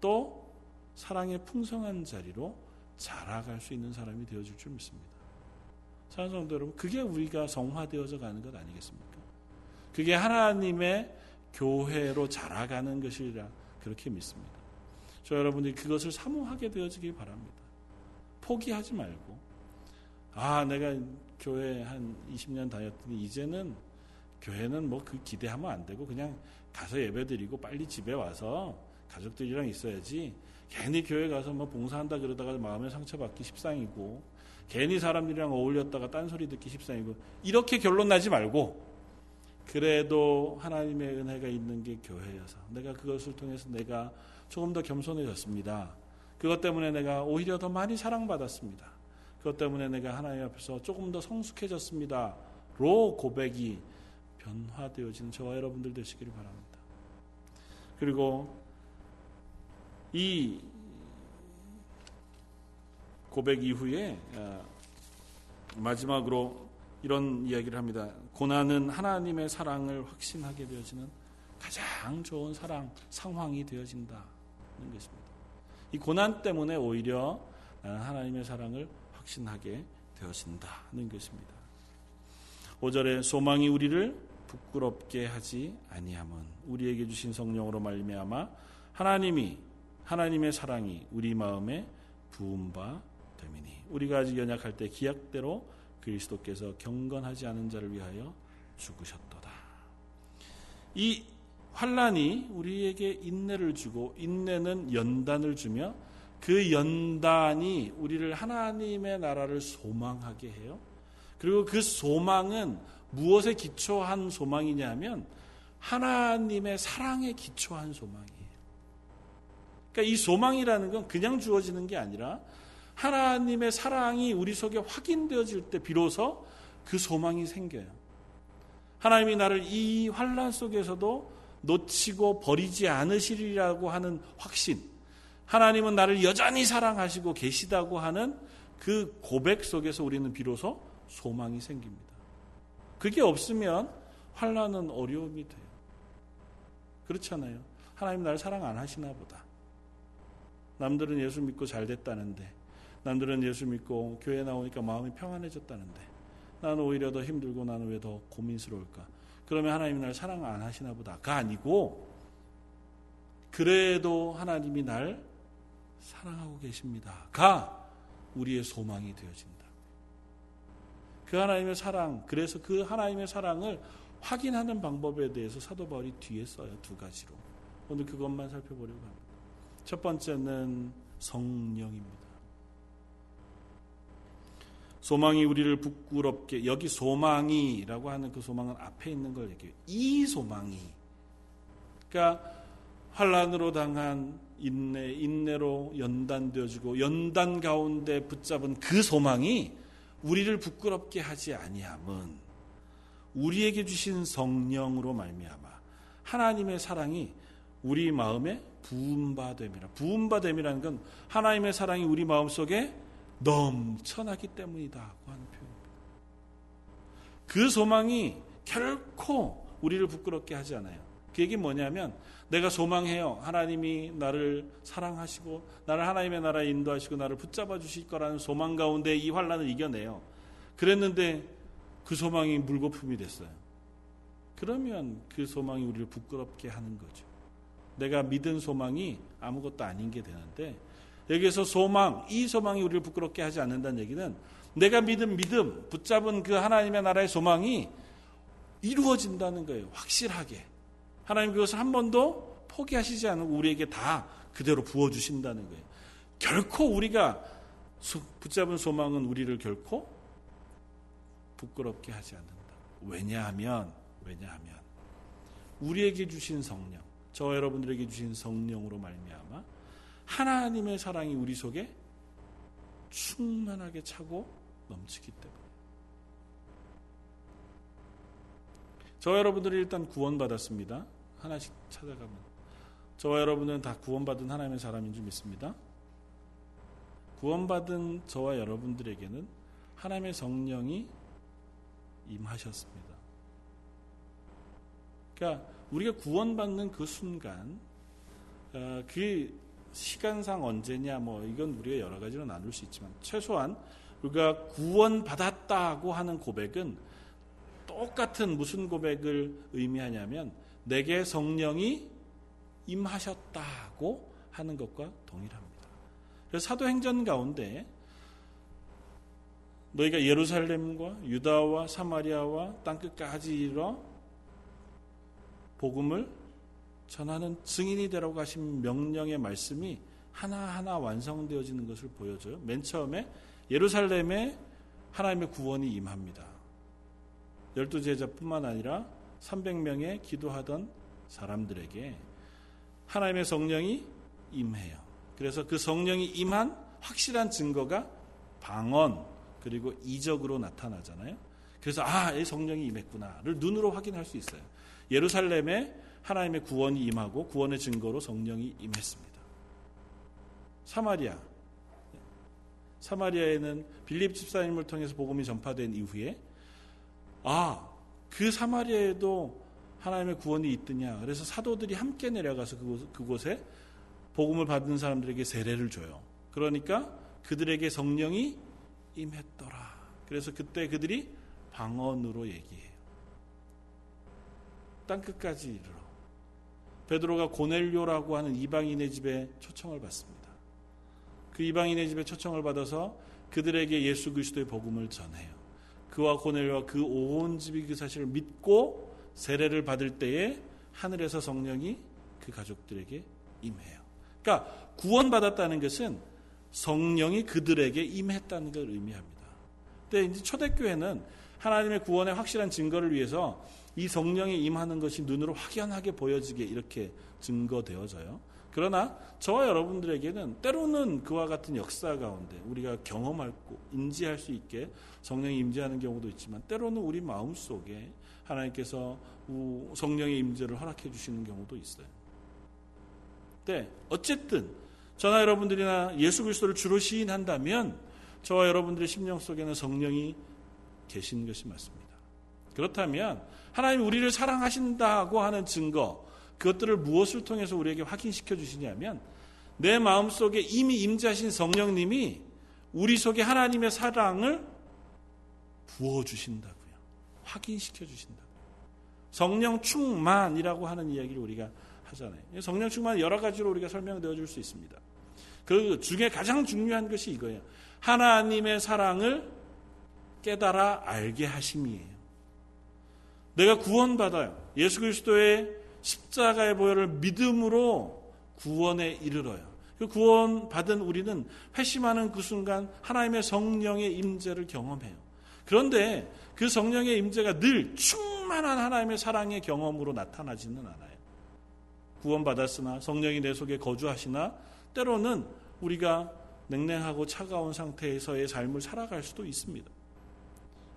또 사랑의 풍성한 자리로 자라갈 수 있는 사람이 되어줄 줄 믿습니다. 사랑하는 성도 여러분, 그게 우리가 성화되어져 가는 것 아니겠습니까? 그게 하나님의 교회로 자라가는 것이라 그렇게 믿습니다. 저 여러분들이 그것을 사모하게 되어지길 바랍니다. 포기하지 말고, 아, 내가 교회 한 20년 다녔더니 이제는 교회는 뭐 그 기대하면 안 되고 그냥 가서 예배 드리고 빨리 집에 와서 가족들이랑 있어야지 괜히 교회 가서 뭐 봉사한다 그러다가 마음에 상처받기 십상이고 괜히 사람들이랑 어울렸다가 딴소리 듣기 십상이고 이렇게 결론 나지 말고 그래도 하나님의 은혜가 있는 게 교회여서 내가 그것을 통해서 내가 조금 더 겸손해졌습니다. 그것 때문에 내가 오히려 더 많이 사랑받았습니다. 그것 때문에 내가 하나님 앞에서 조금 더 성숙해졌습니다. 로 고백이 변화되어지는 저와 여러분들 되시기를 바랍니다. 그리고 이 고백 이후에 아, 마지막으로 이런 이야기를 합니다. 고난은 하나님의 사랑을 확신하게 되어지는 가장 좋은 사랑 상황이 되어진다는 것입니다. 이 고난 때문에 오히려 하나님의 사랑을 확신하게 되어진다는 것입니다. 5절에 소망이 우리를 부끄럽게 하지 아니함은 우리에게 주신 성령으로 말미암아 하나님이 하나님의 사랑이 우리 마음에 부은 바 됨이니 우리가 아직 연약할 때 기약대로 그리스도께서 경건하지 않은 자를 위하여 죽으셨도다. 이 환란이 우리에게 인내를 주고 인내는 연단을 주며 그 연단이 우리를 하나님의 나라를 소망하게 해요. 그리고 그 소망은 무엇에 기초한 소망이냐면 하나님의 사랑에 기초한 소망이에요. 그러니까 이 소망이라는 건 그냥 주어지는 게 아니라 하나님의 사랑이 우리 속에 확인되어질 때 비로소 그 소망이 생겨요. 하나님이 나를 이 환란 속에서도 놓치고 버리지 않으시리라고 하는 확신. 하나님은 나를 여전히 사랑하시고 계시다고 하는 그 고백 속에서 우리는 비로소 소망이 생깁니다. 그게 없으면 환란은 어려움이 돼요. 그렇잖아요. 하나님 나를 사랑 안 하시나 보다. 남들은 예수 믿고 잘 됐다는데, 남들은 예수 믿고 교회 나오니까 마음이 평안해졌다는데, 나는 오히려 더 힘들고 나는 왜 더 고민스러울까? 그러면 하나님이 나를 사랑 안 하시나 보다가 아니고, 그래도 하나님이 날 사랑하고 계십니다. 가 우리의 소망이 되어진다. 그 하나님의 사랑, 그래서 그 하나님의 사랑을 확인하는 방법에 대해서 사도 바울이 뒤에 써요. 두 가지로. 오늘 그것만 살펴보려고 합니다. 첫 번째는 성령입니다. 소망이 우리를 부끄럽게 여기 소망이라고 하는 그 소망은 앞에 있는 걸 얘기해요. 이 소망이 그러니까 환란으로 당한 인내, 인내로 연단되어지고 연단 가운데 붙잡은 그 소망이 우리를 부끄럽게 하지 아니함은 우리에게 주신 성령으로 말미암아 하나님의 사랑이 우리 마음에 부음바됨이라. 부음바됨이라는 건 하나님의 사랑이 우리 마음 속에 넘쳐나기 때문이다고 하는 표현입니다. 그 소망이 결코 우리를 부끄럽게 하지 않아요. 그 얘기 뭐냐면 내가 소망해요. 하나님이 나를 사랑하시고 나를 하나님의 나라에 인도하시고 나를 붙잡아 주실 거라는 소망 가운데 이 환란을 이겨내요. 그랬는데 그 소망이 물거품이 됐어요. 그러면 그 소망이 우리를 부끄럽게 하는 거죠. 내가 믿은 소망이 아무것도 아닌 게 되는데 여기에서 소망, 이 소망이 우리를 부끄럽게 하지 않는다는 얘기는 내가 믿은 믿음, 붙잡은 그 하나님의 나라의 소망이 이루어진다는 거예요. 확실하게. 하나님 그것을 한 번도 포기하시지 않고 우리에게 다 그대로 부어주신다는 거예요. 결코 우리가 붙잡은 소망은 우리를 결코 부끄럽게 하지 않는다. 왜냐하면, 왜냐하면, 우리에게 주신 성령, 저 여러분들에게 주신 성령으로 말미암아 하나님의 사랑이 우리 속에 충만하게 차고 넘치기 때문에. 저 여러분들이 일단 구원받았습니다. 하나씩 찾아가면. 저와 여러분은 다 구원받은 하나님의 사람인 줄 믿습니다. 구원받은 저와 여러분들에게는 하나님의 성령이 임하셨습니다. 그러니까 우리가 구원받는 그 순간, 어, 그 시간상 언제냐, 뭐 이건 우리가 여러 가지로 나눌 수 있지만 최소한 우리가 구원받았다고 하는 고백은 똑같은 무슨 고백을 의미하냐면 내게 성령이 임하셨다고 하는 것과 동일합니다. 그래서 사도행전 가운데 너희가 예루살렘과 유다와 사마리아와 땅끝까지 이르러 복음을 전하는 증인이 되라고 하신 명령의 말씀이 하나하나 완성되어지는 것을 보여줘요. 맨 처음에 예루살렘에 하나님의 구원이 임합니다. 열두 제자뿐만 아니라 300명의 기도하던 사람들에게 하나님의 성령이 임해요. 그래서 그 성령이 임한 확실한 증거가 방언 그리고 이적으로 나타나잖아요. 그래서 아, 이 성령이 임했구나를 눈으로 확인할 수 있어요. 예루살렘에 하나님의 구원이 임하고 구원의 증거로 성령이 임했습니다. 사마리아 사마리아에는 빌립 집사님을 통해서 복음이 전파된 이후에 아, 그 사마리아에도 하나님의 구원이 있더냐. 그래서 사도들이 함께 내려가서 그곳, 에 복음을 받는 사람들에게 세례를 줘요. 그러니까 그들에게 성령이 임했더라. 그래서 그때 그들이 방언으로 얘기해요. 땅끝까지 이르러. 베드로가 고넬료라고 하는 이방인의 집에 초청을 받습니다. 그 이방인의 집에 초청을 받아서 그들에게 예수 그리스도의 복음을 전해요. 그와 고넬료와 그 온 집이 그 사실을 믿고 세례를 받을 때에 하늘에서 성령이 그 가족들에게 임해요. 그러니까 구원받았다는 것은 성령이 그들에게 임했다는 걸 의미합니다. 근데 이제 초대교회는 하나님의 구원의 확실한 증거를 위해서 이 성령이 임하는 것이 눈으로 확연하게 보여지게 이렇게 증거되어져요. 그러나 저와 여러분들에게는 때로는 그와 같은 역사 가운데 우리가 경험하고 인지할 수 있게 성령이 임재하는 경우도 있지만 때로는 우리 마음 속에 하나님께서 성령의 임재를 허락해 주시는 경우도 있어요. 네, 어쨌든 저나 여러분들이나 예수 그리스도를 주로 시인한다면 저와 여러분들의 심령 속에는 성령이 계신 것이 맞습니다. 그렇다면 하나님 우리를 사랑하신다고 하는 증거 그것들을 무엇을 통해서 우리에게 확인시켜 주시냐면 내 마음 속에 이미 임재하신 성령님이 우리 속에 하나님의 사랑을 부어 주신다고요. 확인시켜 주신다고요. 성령 충만이라고 하는 이야기를 우리가 하잖아요. 성령 충만 여러 가지로 우리가 설명되어 줄 수 있습니다. 그 중에 가장 중요한 것이 이거예요. 하나님의 사랑을 깨달아 알게 하심이에요. 내가 구원받아요. 예수 그리스도의 십자가의 보혈을 믿음으로 구원에 이르러요. 그 구원 받은 우리는 회심하는 그 순간 하나님의 성령의 임재를 경험해요. 그런데 그 성령의 임재가 늘 충만한 하나님의 사랑의 경험으로 나타나지는 않아요. 구원받았으나 성령이 내 속에 거주하시나 때로는 우리가 냉랭하고 차가운 상태에서의 삶을 살아갈 수도 있습니다.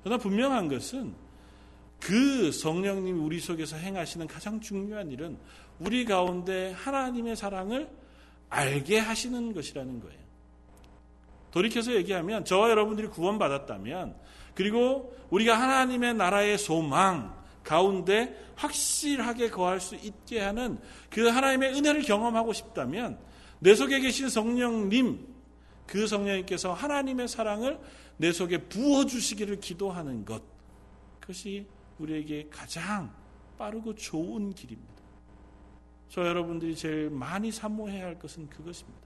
그러나 분명한 것은 그 성령님이 우리 속에서 행하시는 가장 중요한 일은 우리 가운데 하나님의 사랑을 알게 하시는 것이라는 거예요. 돌이켜서 얘기하면 저와 여러분들이 구원받았다면 그리고 우리가 하나님의 나라의 소망 가운데 확실하게 거할 수 있게 하는 그 하나님의 은혜를 경험하고 싶다면 내 속에 계신 성령님 그 성령님께서 하나님의 사랑을 내 속에 부어 주시기를 기도하는 것 그것이 우리에게 가장 빠르고 좋은 길입니다. 저 여러분들이 제일 많이 사모해야 할 것은 그것입니다.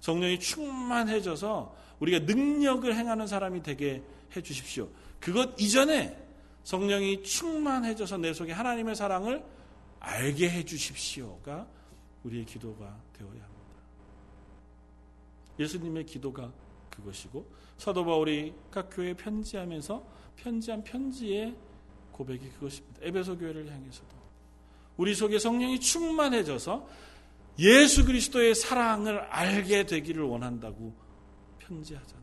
성령이 충만해져서 우리가 능력을 행하는 사람이 되게 해 주십시오. 그것 이전에 성령이 충만해져서 내 속에 하나님의 사랑을 알게 해 주십시오가 우리의 기도가 되어야 합니다. 예수님의 기도가 그것이고 사도 바울이 각 교회에 편지하면서 편지한 편지의 고백이 그것입니다. 에베소 교회를 향해서도 우리 속에 성령이 충만해져서 예수 그리스도의 사랑을 알게 되기를 원한다고 편지하잖아요.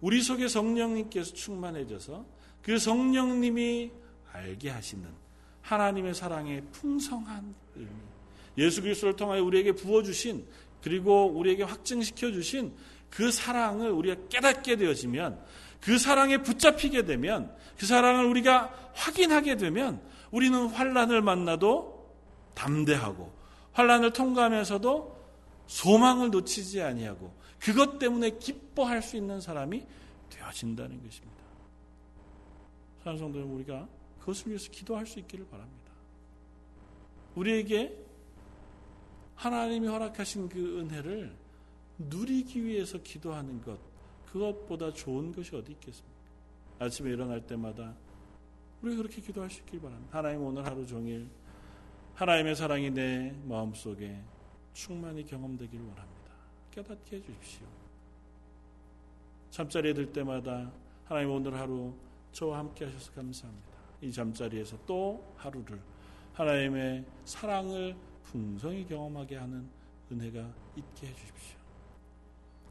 우리 속에 성령님께서 충만해져서 그 성령님이 알게 하시는 하나님의 사랑의 풍성한 의미. 예수 그리스도를 통하여 우리에게 부어 주신 그리고 우리에게 확증시켜 주신 그 사랑을 우리가 깨닫게 되어지면 그 사랑에 붙잡히게 되면 그 사랑을 우리가 확인하게 되면 우리는 환란을 만나도 담대하고 환란을 통과하면서도 소망을 놓치지 아니하고 그것 때문에 기뻐할 수 있는 사람이 되어진다는 것입니다. 사랑 성도는 우리가 그것을 위해서 기도할 수 있기를 바랍니다. 우리에게 하나님이 허락하신 그 은혜를 누리기 위해서 기도하는 것 그것보다 좋은 것이 어디 있겠습니까? 아침에 일어날 때마다 우리 그렇게 기도할 수 있길 바랍니다. 하나님 오늘 하루 종일 하나님의 사랑이 내 마음속에 충만히 경험되기를 원합니다. 깨닫게 해 주십시오. 잠자리에 들 때마다 하나님 오늘 하루 저와 함께 하셔서 감사합니다. 이 잠자리에서 또 하루를 하나님의 사랑을 풍성히 경험하게 하는 은혜가 있게 해 주십시오.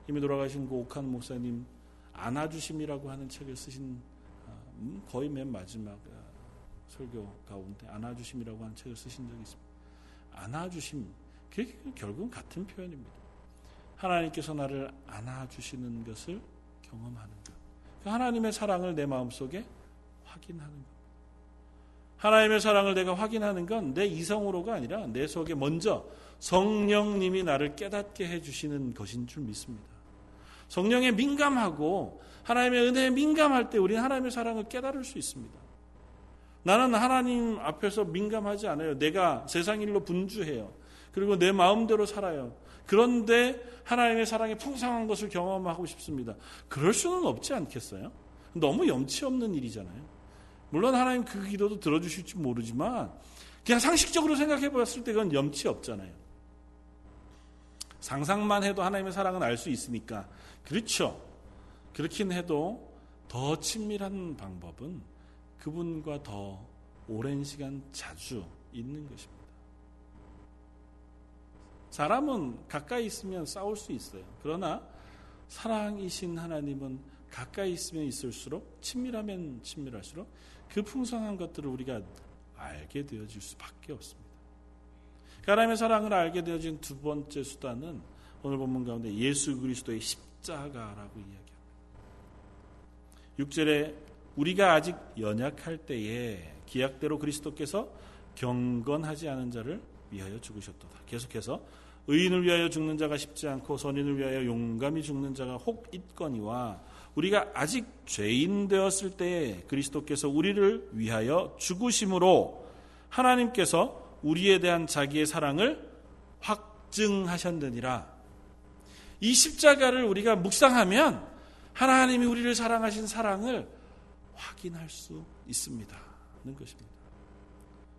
이미 돌아가신 그 옥한 목사님 안아주심이라고 하는 책을 쓰신 아, 음, 거의 맨 마지막 아, 설교 가운데 안아주심이라고 하는 책을 쓰신 적이 있습니다. 안아주심 결국은 같은 표현입니다. 하나님께서 나를 안아주시는 것을 경험하는 것. 그 하나님의 사랑을 내 마음속에 확인하는 것. 하나님의 사랑을 내가 확인하는 건 내 이성으로가 아니라 내 속에 먼저 성령님이 나를 깨닫게 해주시는 것인 줄 믿습니다. 성령에 민감하고 하나님의 은혜에 민감할 때 우리는 하나님의 사랑을 깨달을 수 있습니다. 나는 하나님 앞에서 민감하지 않아요. 내가 세상 일로 분주해요. 그리고 내 마음대로 살아요. 그런데 하나님의 사랑의 풍성한 것을 경험하고 싶습니다. 그럴 수는 없지 않겠어요? 너무 염치 없는 일이잖아요. 물론 하나님 그 기도도 들어주실지 모르지만 그냥 상식적으로 생각해 봤을 때 그건 염치 없잖아요. 상상만 해도 하나님의 사랑은 알 수 있으니까 그렇죠. 그렇긴 해도 더 친밀한 방법은 그분과 더 오랜 시간 자주 있는 것입니다. 사람은 가까이 있으면 싸울 수 있어요. 그러나 사랑이신 하나님은 가까이 있으면 있을수록 친밀하면 친밀할수록 그 풍성한 것들을 우리가 알게 되어질 수밖에 없습니다. 하나님의 사랑을 알게 되어진 두 번째 수단은 오늘 본문 가운데 예수 그리스도의 십 자가라고 이야기합니다. 6절에 우리가 아직 연약할 때에 기약대로 그리스도께서 경건하지 않은 자를 위하여 죽으셨도다. 계속해서 의인을 위하여 죽는 자가 쉽지 않고 선인을 위하여 용감히 죽는 자가 혹 있거니와 우리가 아직 죄인 되었을 때에 그리스도께서 우리를 위하여 죽으심으로 하나님께서 우리에 대한 자기의 사랑을 확증하셨느니라. 이 십자가를 우리가 묵상하면 하나님이 우리를 사랑하신 사랑을 확인할 수 있습니다. 는 것입니다.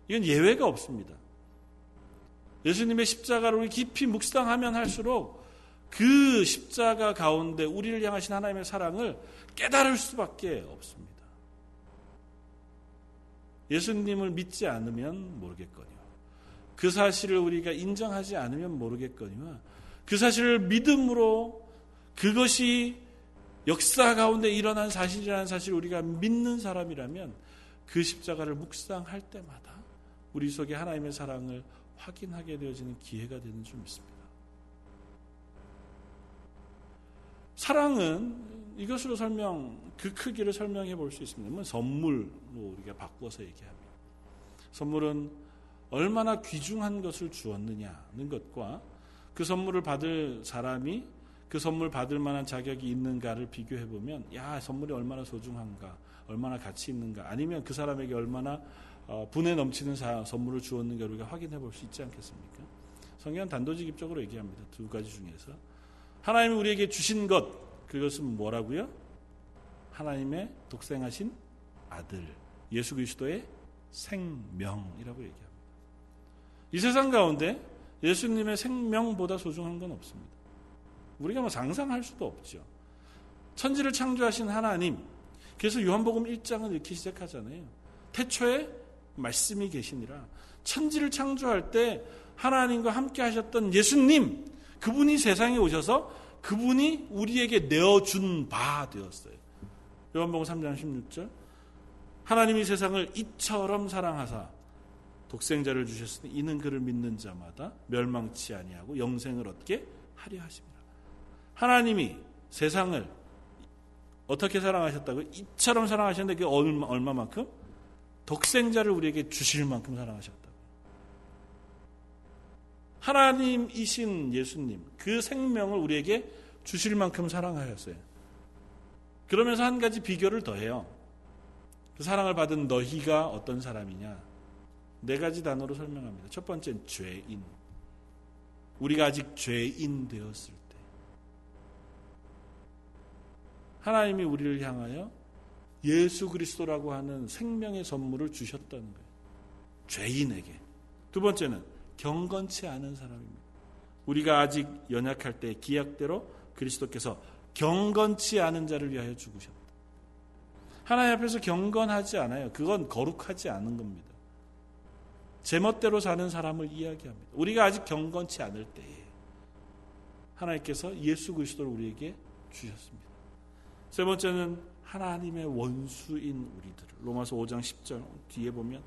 이건 예외가 없습니다. 예수님의 십자가를 우리 깊이 묵상하면 할수록 그 십자가 가운데 우리를 향하신 하나님의 사랑을 깨달을 수밖에 없습니다. 예수님을 믿지 않으면 모르겠거니와 그 사실을 우리가 인정하지 않으면 모르겠거니와 그 사실을 믿음으로 그것이 역사 가운데 일어난 사실이라는 사실을 우리가 믿는 사람이라면 그 십자가를 묵상할 때마다 우리 속에 하나님의 사랑을 확인하게 되어지는 기회가 되는 줄 믿습니다. 사랑은 이것으로 설명, 그 크기를 설명해 볼 수 있습니다. 뭐 선물로 우리가 바꾸어서 얘기합니다. 선물은 얼마나 귀중한 것을 주었느냐는 것과 그 선물을 받을 사람이 그 선물 받을 만한 자격이 있는가를 비교해 보면 야 선물이 얼마나 소중한가 얼마나 가치 있는가 아니면 그 사람에게 얼마나 어, 분에 넘치는 선물을 주었는가 우리가 확인해 볼 수 있지 않겠습니까? 성경은 단도직입적으로 얘기합니다. 두 가지 중에서 하나님이 우리에게 주신 것 그것은 뭐라고요? 하나님의 독생하신 아들 예수 그리스도의 생명이라고 얘기합니다. 이 세상 가운데 예수님의 생명보다 소중한 건 없습니다. 우리가 뭐 상상할 수도 없죠. 천지를 창조하신 하나님. 그래서 요한복음 1장은 이렇게 시작하잖아요. 태초에 말씀이 계시니라. 천지를 창조할 때 하나님과 함께 하셨던 예수님. 그분이 세상에 오셔서 그분이 우리에게 내어준 바 되었어요. 요한복음 3장 16절. 하나님이 세상을 이처럼 사랑하사 독생자를 주셨으니 이는 그를 믿는 자마다 멸망치 아니하고 영생을 얻게 하려 하십니다. 하나님이 세상을 어떻게 사랑하셨다고? 이처럼 사랑하셨는데 그게 얼마, 얼마만큼? 독생자를 우리에게 주실 만큼 사랑하셨다고. 하나님이신 예수님, 그 생명을 우리에게 주실 만큼 사랑하셨어요. 그러면서 한 가지 비교를 더해요. 그 사랑을 받은 너희가 어떤 사람이냐? 네 가지 단어로 설명합니다. 첫 번째는 죄인. 우리가 아직 죄인 되었을 하나님이 우리를 향하여 예수 그리스도라고 하는 생명의 선물을 주셨다는 거예요. 죄인에게. 두 번째는 경건치 않은 사람입니다. 우리가 아직 연약할 때 기약대로 그리스도께서 경건치 않은 자를 위하여 죽으셨다. 하나님 앞에서 경건하지 않아요. 그건 거룩하지 않은 겁니다. 제멋대로 사는 사람을 이야기합니다. 우리가 아직 경건치 않을 때에 하나님께서 예수 그리스도를 우리에게 주셨습니다. 세 번째는 하나님의 원수인 우리들. 로마서 5장 10절 뒤에 보면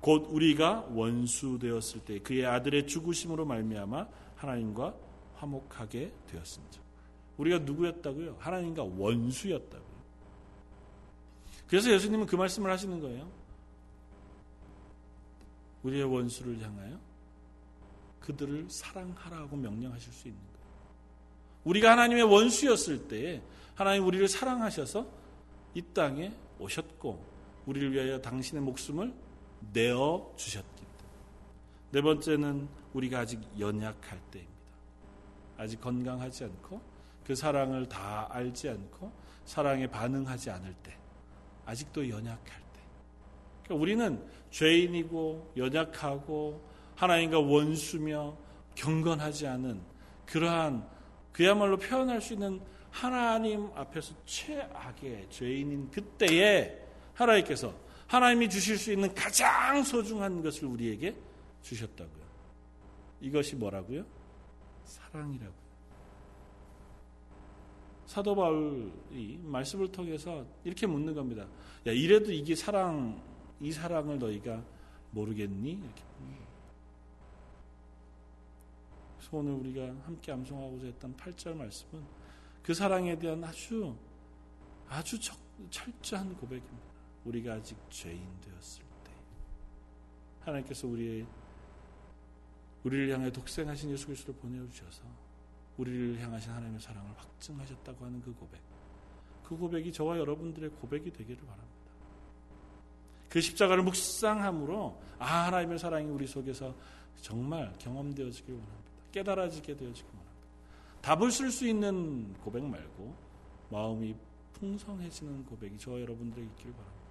곧 우리가 원수 되었을 때 그의 아들의 죽으심으로 말미암아 하나님과 화목하게 되었습니다. 우리가 누구였다고요? 하나님과 원수였다고요. 그래서 예수님은 그 말씀을 하시는 거예요. 우리의 원수를 향하여 그들을 사랑하라고 명령하실 수 있는 거예요. 우리가 하나님의 원수였을 때 하나님 우리를 사랑하셔서 이 땅에 오셨고 우리를 위하여 당신의 목숨을 내어 주셨기 때문에 네 번째는 우리가 아직 연약할 때입니다. 아직 건강하지 않고 그 사랑을 다 알지 않고 사랑에 반응하지 않을 때 아직도 연약할 때 그러니까 우리는 죄인이고 연약하고 하나님과 원수며 경건하지 않은 그러한 그야말로 표현할 수 있는 하나님 앞에서 최악의 죄인인 그때에 하나님께서 하나님이 주실 수 있는 가장 소중한 것을 우리에게 주셨다고요. 이것이 뭐라고요? 사랑이라고요. 사도 바울이 말씀을 통해서 이렇게 묻는 겁니다. 야, 이래도 이게 사랑, 이 사랑을 너희가 모르겠니? 이렇게. 그래서 오늘 우리가 함께 암송하고자 했던 8절 말씀은 그 사랑에 대한 아주 아주 철저한 고백입니다. 우리가 아직 죄인 되었을 때 하나님께서 우리의 우리를 향해 독생하신 예수 그리스도를 보내 주셔서 우리를 향하신 하나님의 사랑을 확증하셨다고 하는 그 고백. 그 고백이 저와 여러분들의 고백이 되기를 바랍니다. 그 십자가를 묵상함으로 아 하나님의 사랑이 우리 속에서 정말 경험되어지길 원합니다. 깨달아지게 되어지길 답을 쓸 수 있는 고백 말고 마음이 풍성해지는 고백이 저와 여러분들에게 있길 바랍니다.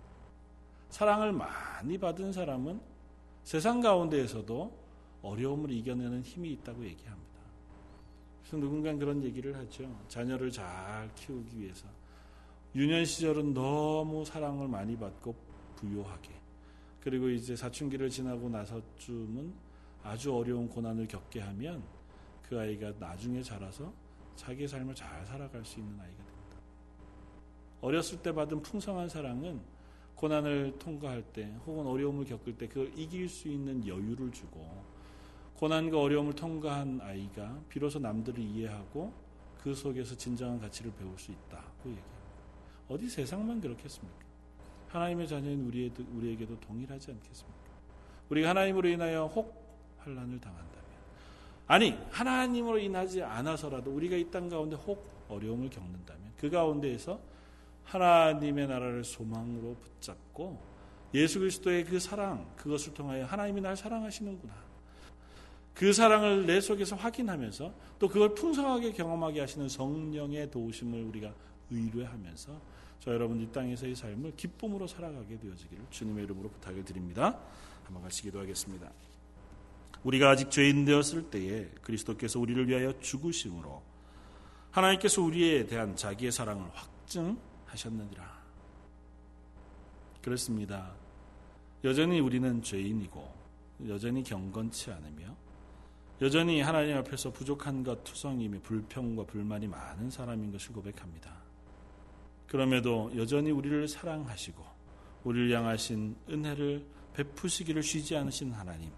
사랑을 많이 받은 사람은 세상 가운데에서도 어려움을 이겨내는 힘이 있다고 얘기합니다. 그래서 누군가 그런 얘기를 하죠. 자녀를 잘 키우기 위해서. 유년 시절은 너무 사랑을 많이 받고 부유하게. 그리고 이제 사춘기를 지나고 나서쯤은 아주 어려운 고난을 겪게 하면 그 아이가 나중에 자라서 자기의 삶을 잘 살아갈 수 있는 아이가 됩니다. 어렸을 때 받은 풍성한 사랑은 고난을 통과할 때 혹은 어려움을 겪을 때 그걸 이길 수 있는 여유를 주고 고난과 어려움을 통과한 아이가 비로소 남들을 이해하고 그 속에서 진정한 가치를 배울 수 있다고 얘기합니다. 어디 세상만 그렇겠습니까? 하나님의 자녀인 우리에게도 동일하지 않겠습니까? 우리가 하나님으로 인하여 혹 환란을 당한다면 아니 하나님으로 인하지 않아서라도 우리가 이 땅 가운데 혹 어려움을 겪는다면 그 가운데에서 하나님의 나라를 소망으로 붙잡고 예수 그리스도의 그 사랑 그것을 통하여 하나님이 날 사랑하시는구나. 그 사랑을 내 속에서 확인하면서 또 그걸 풍성하게 경험하게 하시는 성령의 도우심을 우리가 의뢰하면서 저 여러분 이 땅에서의 삶을 기쁨으로 살아가게 되어지기를 주님의 이름으로 부탁을 드립니다. 한번 같이 기도하겠습니다. 우리가 아직 죄인 되었을 때에 그리스도께서 우리를 위하여 죽으심으로 하나님께서 우리에 대한 자기의 사랑을 확증하셨느니라. 그렇습니다. 여전히 우리는 죄인이고 여전히 경건치 않으며 여전히 하나님 앞에서 부족한 것 투성임이 불평과 불만이 많은 사람인 것을 고백합니다. 그럼에도 여전히 우리를 사랑하시고 우리를 향하신 은혜를 베푸시기를 쉬지 않으신 하나님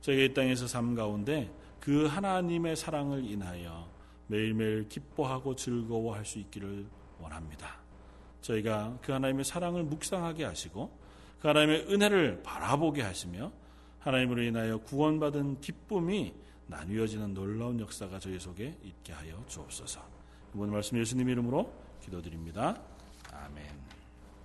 저희가 이 땅에서 삶 가운데 그 하나님의 사랑을 인하여 매일매일 기뻐하고 즐거워할 수 있기를 원합니다. 저희가 그 하나님의 사랑을 묵상하게 하시고 그 하나님의 은혜를 바라보게 하시며 하나님으로 인하여 구원받은 기쁨이 나뉘어지는 놀라운 역사가 저희 속에 있게 하여 주옵소서. 이번 말씀 예수님 이름으로 기도드립니다. 아멘.